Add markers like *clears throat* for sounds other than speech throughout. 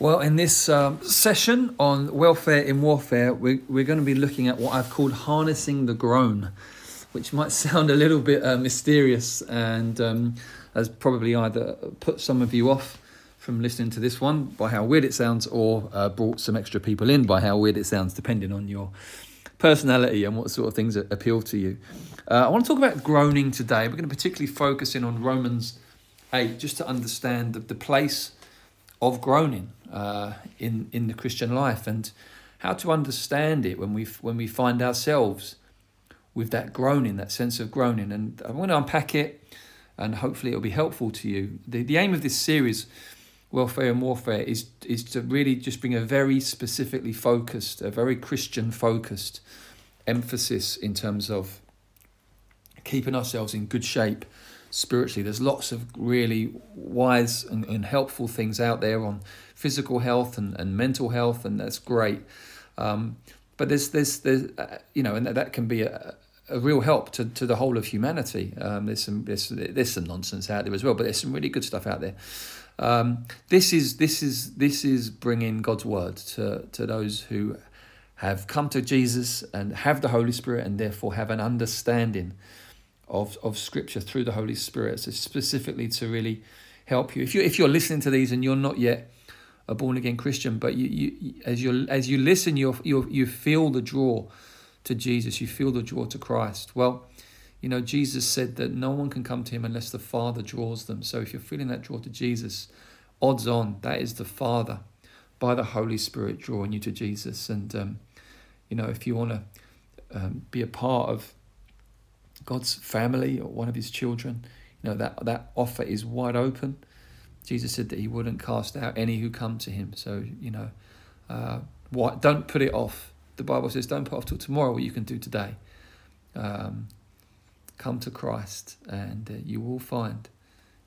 Well, in this um, session on welfare in warfare, we're, we're going to be looking at what I've called harnessing the groan, which might *laughs* sound a little bit uh, mysterious and um, has probably either put some of you off from listening to this one by how weird it sounds or uh, brought some extra people in by how weird it sounds, depending on your personality and what sort of things appeal to you. Uh, I want to talk about groaning today. We're going to particularly focus in on Romans 8 just to understand the, the place of groaning uh, in in the Christian life and how to understand it when we when we find ourselves with that groaning, that sense of groaning. And I want to unpack it, and hopefully it'll be helpful to you. The the aim of this series, welfare and warfare, is is to really just bring a very specifically focused, a very Christian focused emphasis in terms of keeping ourselves in good shape spiritually. There's lots of really wise and, and helpful things out there on physical health and, and mental health, and that's great. Um, but there's there's there's uh, you know, and that can be a, a real help to, to the whole of humanity. Um, there's some there's, there's some nonsense out there as well, but there's some really good stuff out there. Um, this is this is this is bringing God's word to to those who have come to Jesus and have the Holy Spirit and therefore have an understanding of, of Scripture through the Holy Spirit. So specifically to really help you. If you if you're listening to these and you're not yet a born again Christian, but you, you as you as you listen, you you you feel the draw to Jesus. You feel the draw to Christ. Well, you know Jesus said that no one can come to Him unless the Father draws them. So if you're feeling that draw to Jesus, odds on that is the Father by the Holy Spirit drawing you to Jesus. And um, you know if you want to um, be a part of God's family or one of his children, you know, that, that offer is wide open. Jesus said that he wouldn't cast out any who come to him. So, you know, uh, what, don't put it off. The Bible says, don't put off till tomorrow what you can do today. Um, come to Christ and uh, you will find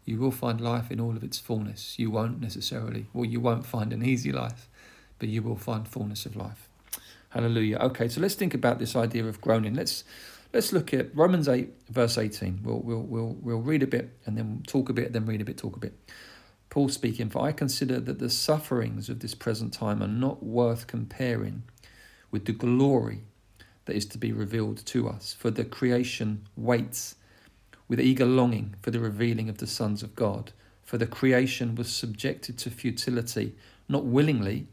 you will find life in all of its fullness. You won't necessarily, well, you won't find an easy life, but you will find fullness of life. Hallelujah. Okay, so let's think about this idea of groaning. Let's Let's look at Romans 8, verse 18. We'll, we'll, we'll, we'll read a bit and then talk a bit, then read a bit, talk a bit. Paul speaking, For I consider that the sufferings of this present time are not worth comparing with the glory that is to be revealed to us. For the creation waits with eager longing for the revealing of the sons of God. For the creation was subjected to futility, not willingly,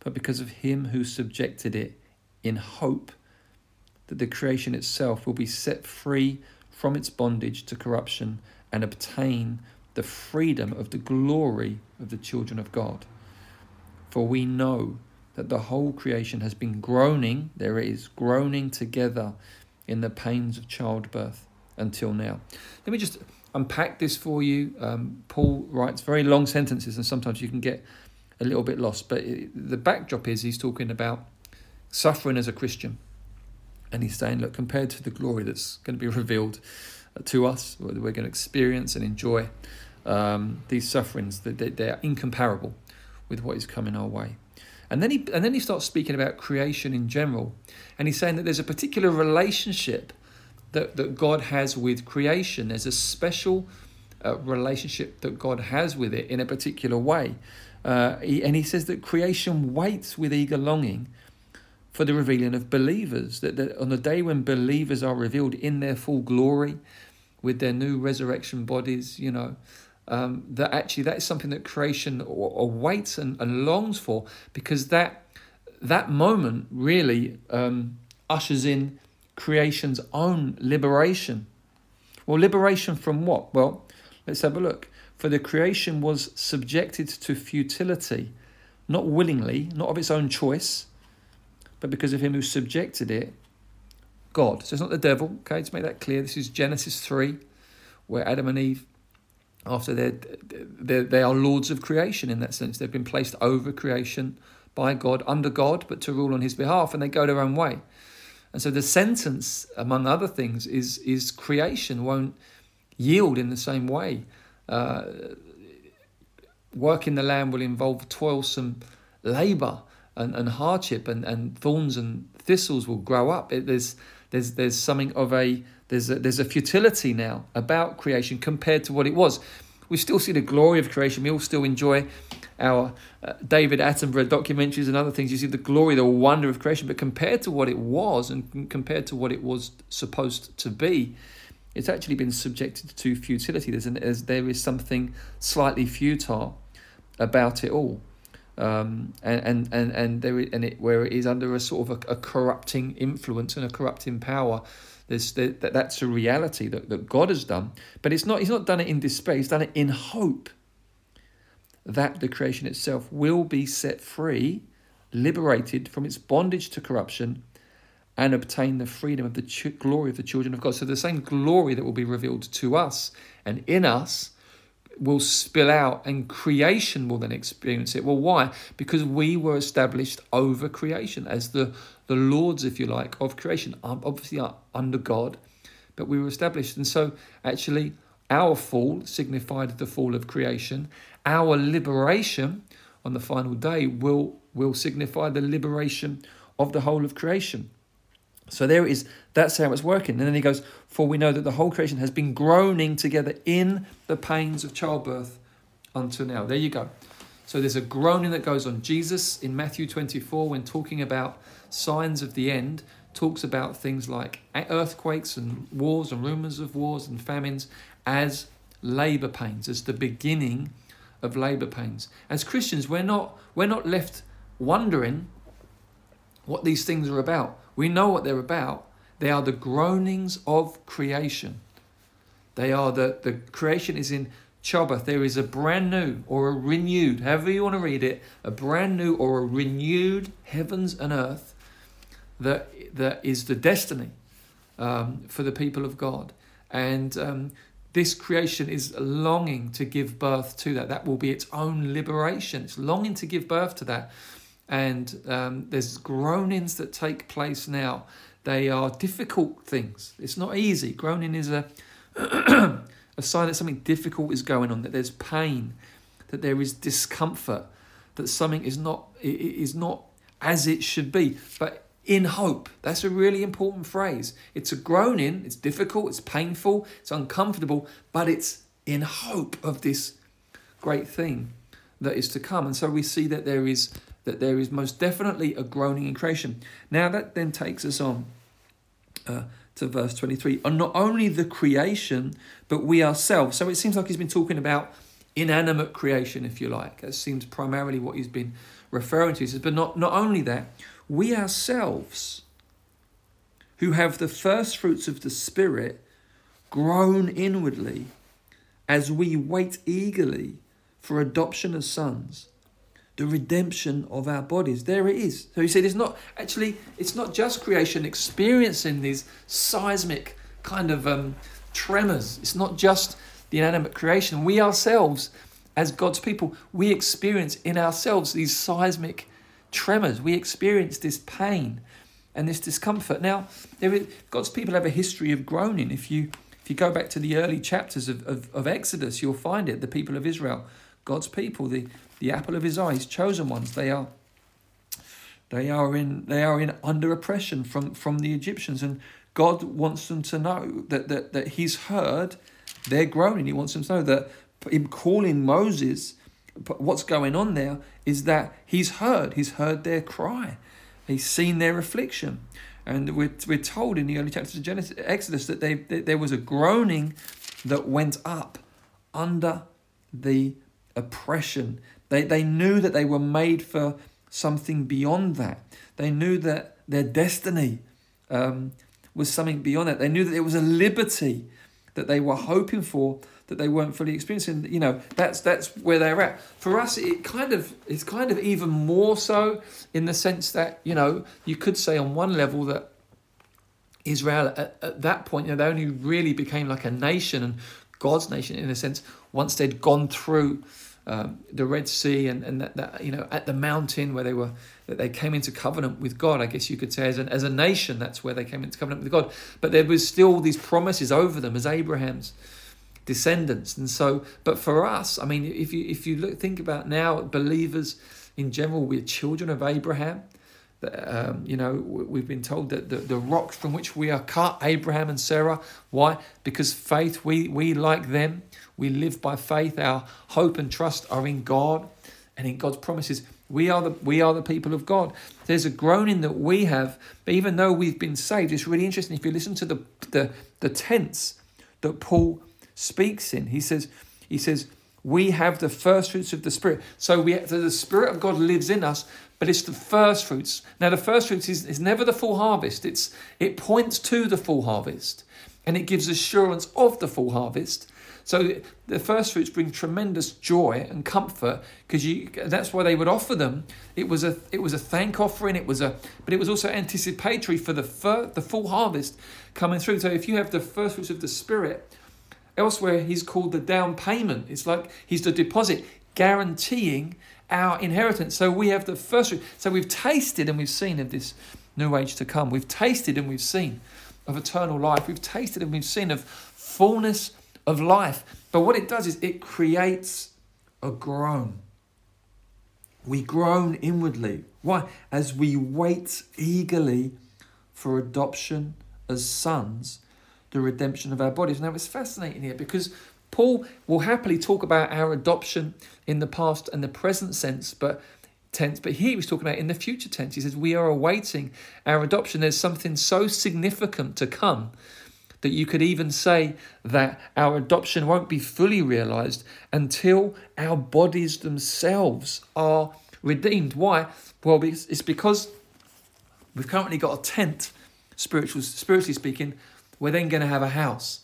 but because of him who subjected it in hope that the creation itself will be set free from its bondage to corruption and obtain the freedom of the glory of the children of God. For we know that the whole creation has been groaning, there it is, groaning together in the pains of childbirth until now. Let me just unpack this for you. Um, Paul writes very long sentences, and sometimes you can get a little bit lost, but it, the backdrop is he's talking about suffering as a Christian. And he's saying, look, compared to the glory that's going to be *laughs* revealed uh, to us, we're going to experience and enjoy um, these sufferings, that they, they are incomparable with what is coming our way. And then he and then he starts speaking about creation in general, and he's saying that there's a particular relationship that, that God has with creation. There's a special uh, relationship that God has with it in a particular way. Uh, he, and he says that creation waits with eager longing for the revealing of believers. That, that on the day when believers are revealed in their full glory, with their new resurrection bodies, you know, um, that actually that is something that creation awaits and, and longs for because that that moment really um, ushers in creation's own liberation. Well, liberation from what? Well, let's have a look. For the creation was subjected to futility, not willingly, not of its own choice, but because of him who subjected it, God. So it's not the devil, okay, to make that clear. This is Genesis 3, where Adam and Eve, after they're, they're, they are lords of creation in that sense, they've been placed over creation by God, under God, but to rule on his behalf, and they go their own way. And so the sentence, among other things, is, is creation won't yield in the same way. Uh, work in the land will involve toilsome labour and, and hardship and, and thorns and thistles will grow up. It, there's there's there's something of a there's a, there's a futility now about creation compared to what it was. We still see the glory of creation. We all still enjoy our uh, David Attenborough documentaries and other things, you see the glory, the wonder of creation. But compared to what it was and compared to what it was supposed to be, it's actually been subjected to futility. There's, an, there's there is something slightly futile about it all. Um, and, and, and, and there and it where it is under a sort of a, a corrupting influence and a corrupting power there's that that's a reality that, that God has done. But it's not he's not done it in despair he's done it in hope that the creation itself will be set free liberated from its bondage to corruption and obtain the freedom of the ch- glory of the children of God. So the same glory that will be revealed to us and in us will spill out and creation will then experience it. Well, why? Because we were established over creation as the, the lords, if you like, of creation. Um, obviously, uh, under God, but we were established. And so, actually, our fall signified the fall of creation. Our liberation on the final day will, will signify the liberation of the whole of creation. So there it is. That's how it's working. And then he goes, For we know that the whole creation has been groaning together in the pains of childbirth until now. There you go. So there's a groaning that goes on. Jesus in Matthew 24, when talking about signs of the end, talks about things like earthquakes and wars and rumors of wars and famines as labor pains, as the beginning of labor pains. As Christians, we're not, we're not left wondering what these things are about. We know what they're about. They are the groanings of creation. They are the, the creation is in childbirth. There is a brand new or a renewed, however you want to read it, a brand new or a renewed heavens and earth that, that is the destiny um, for the people of God. And um, this creation is longing to give birth to that. That will be its own liberation. It's longing to give birth to that and um, there's groanings that take place now. They are difficult things. It's not easy. Groaning is a *clears throat* a sign that something difficult is going on. That there's pain, that there is discomfort, that something is not is not as it should be. But in hope, that's a really important phrase. It's a groaning. It's difficult. It's painful. It's uncomfortable. But it's in hope of this great thing that is to come. And so we see that there is that there is most definitely a groaning in creation. Now, that then takes us on uh, to verse 23. And not only the creation, but we ourselves. So it seems like he's been talking about inanimate creation, if you like. That seems primarily what he's been referring to. He says, but not, not only that, we ourselves, who have the first fruits of the Spirit, groan inwardly as we wait eagerly for adoption as sons the redemption of our bodies. There it is. So he said it's not actually it's not just creation experiencing these seismic kind of um, tremors. It's not just the inanimate creation. We ourselves, as God's people, we experience in ourselves these seismic tremors. We experience this pain and this discomfort. Now, God's people have a history of groaning. If you if you go back to the early chapters of, of, of Exodus, you'll find it. The people of Israel, God's people, the the apple of his eyes, chosen ones. They are they are in they are in under oppression from from the Egyptians, and God wants them to know that that, that He's heard their groaning. He wants them to know that in calling Moses, what's going on there is that He's heard. He's heard their cry. He's seen their affliction. And we're, we're told in the early chapters of Genesis, Exodus that they, they, there was a groaning that went up under the oppression they, they knew that they were made for something beyond that. They knew that their destiny um, was something beyond that. They knew that it was a liberty that they were hoping for that they weren't fully experiencing. You know, that's that's where they're at. For us, it kind of it's kind of even more so in the sense that you know you could say on one level that Israel at, at that point, you know, they only really became like a nation and God's nation in a sense once they'd gone through um, the Red Sea and, and that, that, you know at the mountain where they were that they came into covenant with God. I guess you could say as an as a nation that's where they came into covenant with God. But there was still these promises over them as Abraham's descendants. And so, but for us, I mean, if you if you look think about now believers in general, we're children of Abraham. Um, you know, we've been told that the, the rocks from which we are cut, Abraham and Sarah. Why? Because faith, we, we like them, we live by faith. Our hope and trust are in God and in God's promises. We are the we are the people of God. There's a groaning that we have, but even though we've been saved, it's really interesting. If you listen to the the, the tense that Paul speaks in, he says, he says, we have the first fruits of the Spirit. So we so the Spirit of God lives in us, but it's the first fruits. Now the first fruits is, is never the full harvest. It's it points to the full harvest and it gives assurance of the full harvest. So the first fruits bring tremendous joy and comfort because that's why they would offer them. It was a it was a thank offering. It was a but it was also anticipatory for the fir, the full harvest coming through. So if you have the first fruits of the spirit, elsewhere he's called the down payment. It's like he's the deposit guaranteeing our inheritance. So we have the first. So we've tasted and we've seen of this new age to come. We've tasted and we've seen of eternal life. We've tasted and we've seen of fullness of life. But what it does is it creates a groan. We groan inwardly. Why? As we wait eagerly for adoption as sons, the redemption of our bodies. Now it's fascinating here because Paul will happily talk about our adoption in the past and the present sense, but tense, but here he's talking about in the future tense. He says, We are awaiting our adoption. There's something so significant to come that you could even say that our adoption won't be fully realized until our bodies themselves are redeemed. Why? Well, it's because we've currently got a tent, spiritual, spiritually speaking, we're then going to have a house.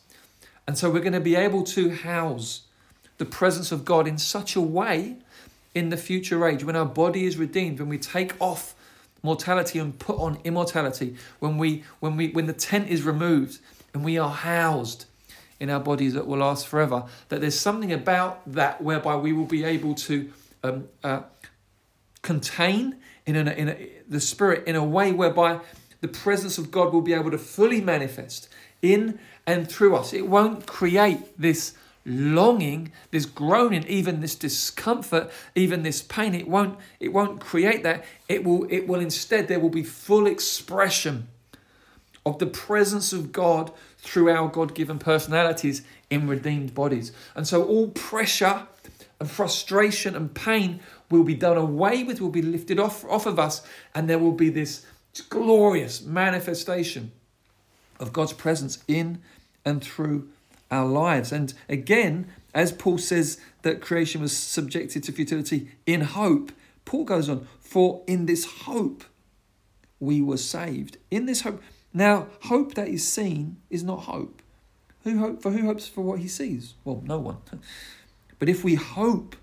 And so we're going to be able to house the presence of God in such a way in the future age, when our body is redeemed, when we take off mortality and put on immortality, when we when we when the tent is removed and we are housed in our bodies that will last forever, that there's something about that whereby we will be able to um, uh, contain in, a, in a, the spirit in a way whereby the presence of God will be able to fully manifest in and through us. It won't create this longing, this groaning, even this discomfort, even this pain. It won't, it won't create that. It will, it will instead, there will be full expression of the presence of God through our God given personalities in redeemed bodies. And so all pressure and frustration and pain will be done away with, will be lifted off, off of us, and there will be this glorious manifestation of God's presence in and through our lives. And again, as Paul says that creation was subjected to futility in hope, Paul goes on, for in this hope we were saved. In this hope. Now, hope that is seen is not hope. Who hope for who hopes for what he sees? Well, no one. *laughs* But if we hope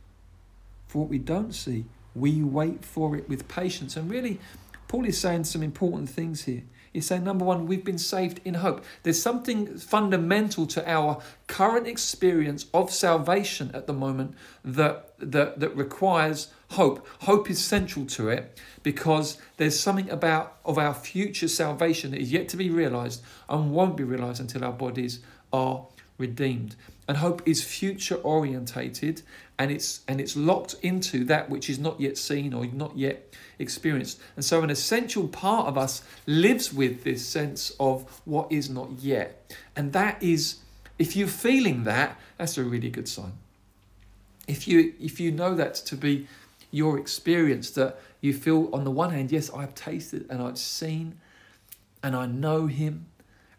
for what we don't see, we wait for it with patience. And really, Paul is saying some important things here. He's saying, number one, we've been saved in hope. There's something fundamental to our current experience of salvation at the moment that, that, that requires hope. Hope is central to it because there's something about of our future salvation that is yet to be realized and won't be realized until our bodies are redeemed. And hope is future orientated and it's and it's locked into that which is not yet seen or not yet experienced. And so an essential part of us lives with this sense of what is not yet. And that is if you're feeling that, that's a really good sign. If you if you know that to be your experience that you feel on the one hand, yes, I've tasted and I've seen and I know him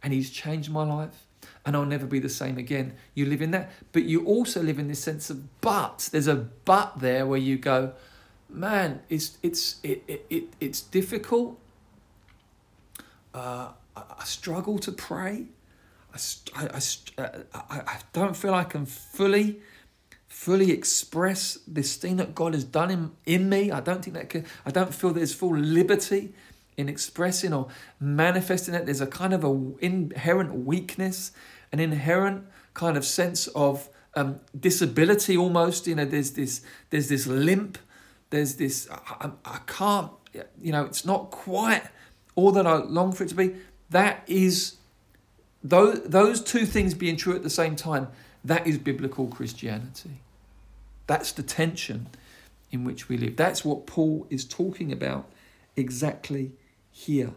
and he's changed my life and I'll never be the same again. You live in that, but you also live in this sense of but. There's a but there where you go, man, it's it's it, it, it it's difficult. Uh, I, I struggle to pray. I, I, I, I don't feel I can fully fully express this thing that God has done in, in me. I don't think that can, I don't feel there's full liberty in expressing or manifesting it. There's a kind of a inherent weakness an inherent kind of sense of um, disability almost. You know, there's this there's this limp. There's this I, I can't. You know, it's not quite all that I long for it to be. That is those those two things being true at the same time. That is biblical Christianity. That's the tension in which we live. That's what Paul is talking about exactly here.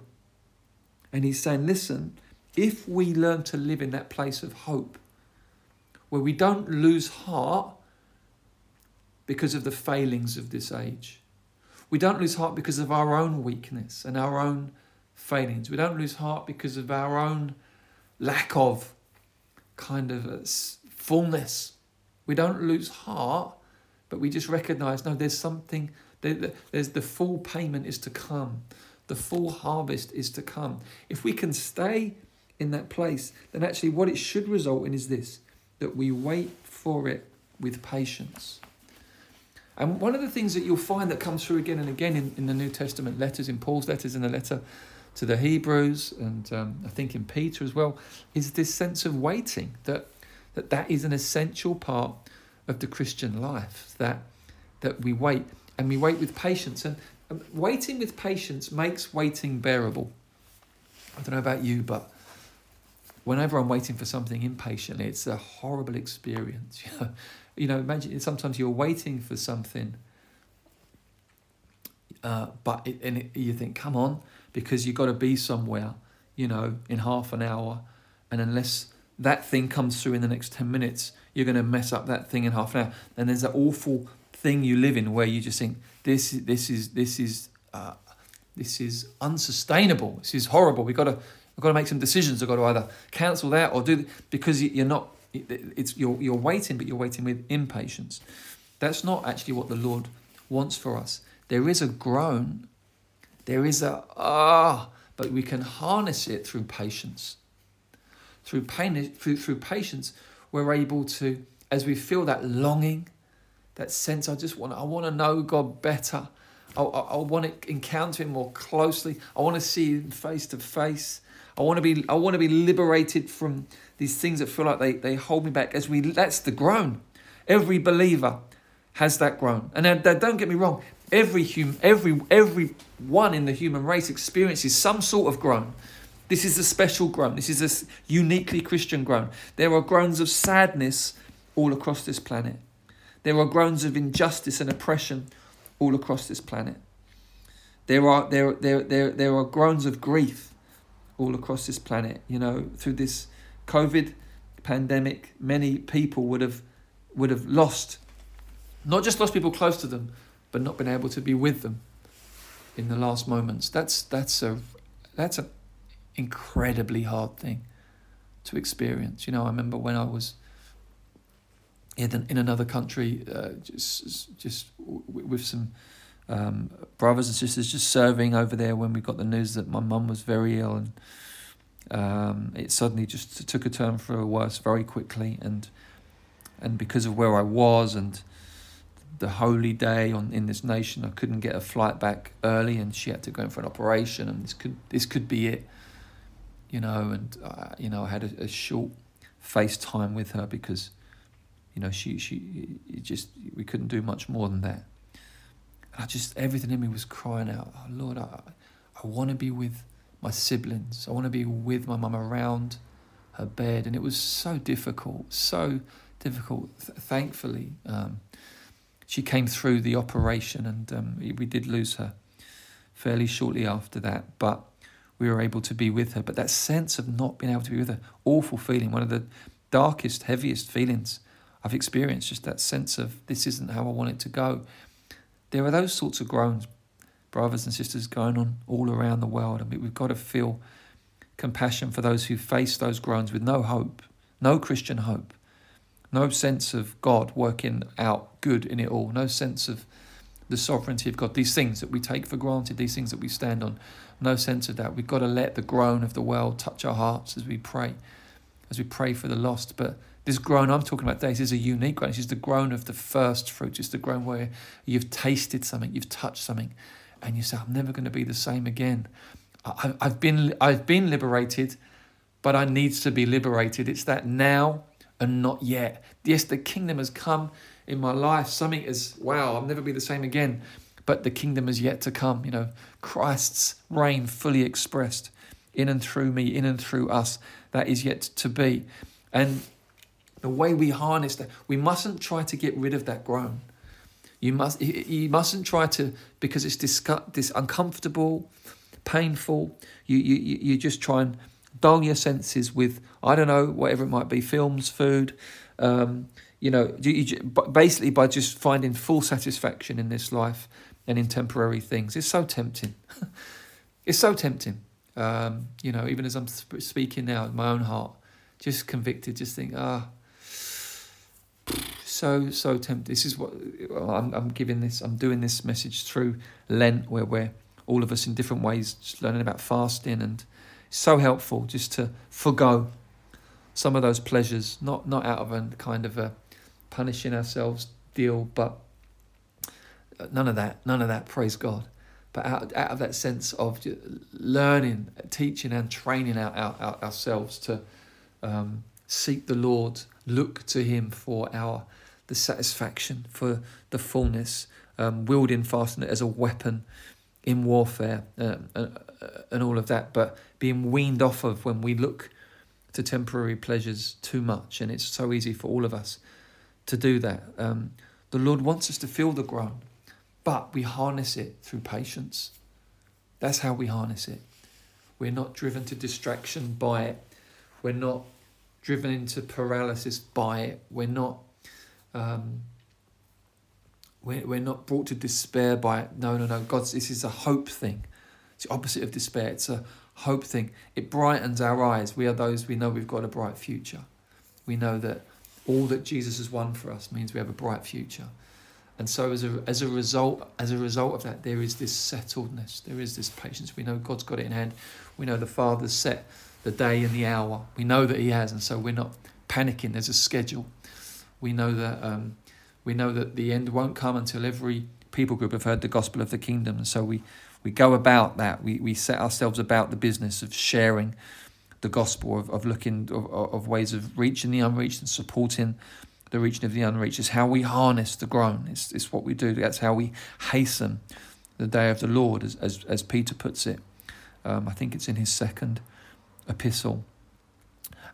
And he's saying, listen, if we learn to live in that place of hope, where we don't lose heart because of the failings of this age. We don't lose heart because of our own weakness and our own failings. We don't lose heart because of our own lack of kind of fullness. We don't lose heart, but we just recognize no, there's something, there's the full payment is to come, the full harvest is to come. If we can stay in that place, then actually what it should result in is this that we wait for it with patience. And one of the things that you'll find that comes through again and again in, in the New Testament letters, in Paul's letters, in the letter to the Hebrews, and um, I think in Peter as well, is this sense of waiting that that that is an essential part of the Christian life. That that we wait and we wait with patience, and, and waiting with patience makes waiting bearable. I don't know about you, but whenever I'm waiting for something impatiently, it's a horrible experience. *laughs* You know, you know imagine sometimes you're waiting for something, uh, but it, and it, you think, come on, because you've got to be somewhere, you know, in half an hour, and unless that thing comes through in the next 10 minutes, you're going to mess up that thing in half an hour. And there's that awful thing you live in where you just think, this, this is, this is, uh, this is unsustainable. This is horrible. We've got to, we've got to make some decisions. I've got to either cancel that or do because you're not. It's you're you're waiting, but you're waiting with impatience. That's not actually what the Lord wants for us. There is a groan. There is a ah, but we can harness it through patience. Through pain, through through patience, we're able to, as we feel that longing, that sense. I just want. I want to know God better. I, I, I want to encounter Him more closely. I want to see Him face to face. I want to be I want to be liberated from these things that feel like they, they hold me back. As we that's the groan. Every believer has that groan. And now, don't get me wrong, every hum, every every one in the human race experiences some sort of groan. This is a special groan. This is a uniquely Christian groan. There are groans of sadness all across this planet. There are groans of injustice and oppression all across this planet. There are there there there, there are groans of grief all across this planet. You know, through this COVID pandemic, many people would have would have lost, not just lost people close to them, but not been able to be with them in the last moments. That's that's a that's an incredibly hard thing to experience. You know, I remember when I was in in another country, uh, just just with some um, brothers and sisters just serving over there when we got the news that my mum was very ill and um, it suddenly just took a turn for the worse very quickly and and because of where I was and the holy day on in this nation I couldn't get a flight back early and she had to go in for an operation and this could this could be it you know and uh, you know I had a, a short FaceTime with her because you know she she just we couldn't do much more than that I just, everything in me was crying out, oh, Lord, I, I want to be with my siblings. I want to be with my mum around her bed. And it was so difficult, so difficult. Th- thankfully, um, she came through the operation and um, we did lose her fairly shortly after that. But we were able to be with her. But that sense of not being able to be with her, awful feeling, one of the darkest, heaviest feelings I've experienced, just that sense of this isn't how I want it to go. There are those sorts of groans, brothers and sisters, going on all around the world. I mean, we've got to feel compassion for those who face those groans with no hope, no Christian hope, no sense of God working out good in it all, no sense of the sovereignty of God, these things that we take for granted, these things that we stand on, no sense of that. We've got to let the groan of the world touch our hearts as we pray, as we pray for the lost. But this groan I'm talking about today is a unique groan. This is the groan of the first fruit. It's the groan where you've tasted something, you've touched something, and you say, I'm never going to be the same again. I've been, I've been liberated, but I need to be liberated. It's that now and not yet. Yes, the kingdom has come in my life. Something is, wow, I'll never be the same again. But the kingdom is yet to come. You know, Christ's reign fully expressed in and through me, in and through us. That is yet to be. And the way we harness that, we mustn't try to get rid of that groan. You must you mustn't try to because it's discuss, this uncomfortable, painful. You, you you just try and dull your senses with I don't know whatever it might be, films, food. Um, you know, basically by just finding full satisfaction in this life and in temporary things. It's so tempting. *laughs* it's so tempting. Um, you know, even as I'm speaking now, in my own heart, just convicted, just think, ah, so so tempted. This is what I'm, I'm giving this. I'm doing this message through Lent, where we're all of us in different ways, learning about fasting, and so helpful just to forego some of those pleasures, not not out of a kind of a punishing ourselves deal, but none of that, none of that. Praise God. But out, out of that sense of learning, teaching, and training our, ourselves to um, seek the Lord, look to Him for our the satisfaction, for the fullness, um, wielding fasting as a weapon in warfare, uh, uh, and all of that. But being weaned off of when we look to temporary pleasures too much, and it's so easy for all of us to do that. Um, the Lord wants us to feel the groan, but we harness it through patience. That's how we harness it. We're not driven to distraction by it. We're not driven into paralysis by it. We're not um, we're, we're not brought to despair by it. No, no, no. God's this is a hope thing. It's the opposite of despair. It's a hope thing. It brightens our eyes. We are those we know we've got a bright future. We know that all that Jesus has won for us means we have a bright future. And so as a as a result as a result of that, there is this settledness, there is this patience. We know God's got it in hand. We know the Father's set the day and the hour. We know that He has, and so we're not panicking. There's a schedule. We know that um, we know that the end won't come until every people group have heard the gospel of the kingdom. And so we, we go about that. We, we set ourselves about the business of sharing the gospel, of, of looking, of, of ways of reaching the unreached and supporting the reaching of the unreached. It's how we harness the groan. It's, it's what we do. That's how we hasten the day of the Lord, as, as, as Peter puts it. Um, I think it's in his second epistle.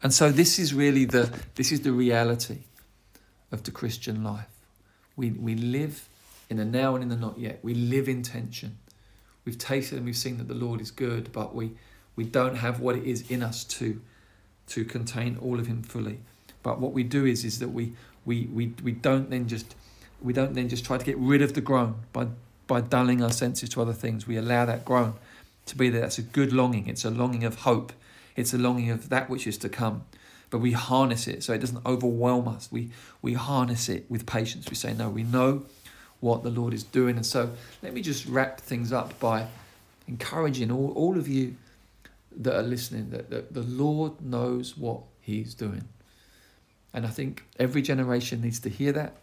And so this is really the this is the reality of the Christian life. We, we live in the now and in the not yet. We live in tension. We've tasted and we've seen that the Lord is good, but we, we don't have what it is in us to, to contain all of Him fully. But what we do is, is that we, we, we, we don't then just we don't then just try to get rid of the groan by, by dulling our senses to other things. We allow that groan to be there. That's a good longing. It's a longing of hope. It's a longing of that which is to come but we harness it so it doesn't overwhelm us. We, we harness it with patience. We say, no, we know what the Lord is doing. And so let me just wrap things up by encouraging all, all of you that are listening that, that the Lord knows what He's doing. And I think every generation needs to hear that.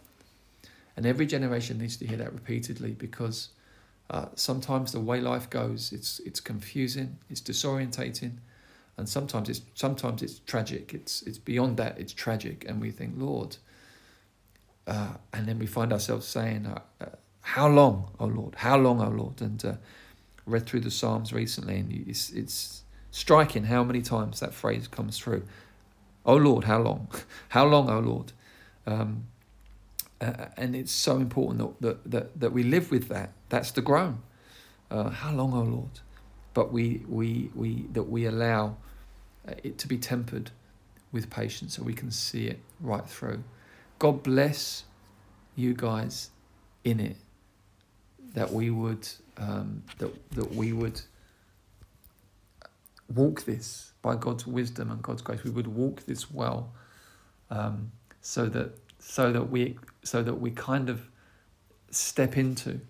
And every generation needs to hear that repeatedly because uh, sometimes the way life goes, it's, it's confusing, it's disorientating and sometimes it's sometimes it's tragic. It's it's beyond that. It's tragic, and we think, Lord. Uh, and then we find ourselves saying, uh, uh, "How long, oh Lord? How long, oh Lord?" And uh, read through the Psalms recently, and it's it's striking how many times that phrase comes through. Oh Lord, how long? *laughs* how long, oh Lord? Um, uh, and it's so important that, that that we live with that. That's the groan. Uh, how long, oh Lord? But we, we, we, that we allow uh, it to be tempered with patience so we can see it right through. God bless you guys in it. That we would um, that that we would walk this by God's wisdom and God's grace. We would walk this well, um, so that so that we so that we kind of step into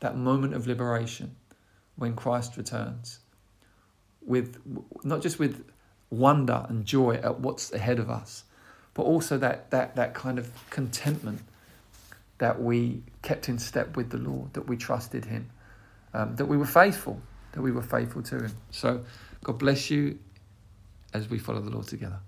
that moment of liberation when Christ returns, with not just with wonder and joy at what's ahead of us, but also that that that kind of contentment that we kept in step with the Lord, that we trusted Him, um, that we were faithful, that we were faithful to Him. So, God bless you as we follow the Lord together.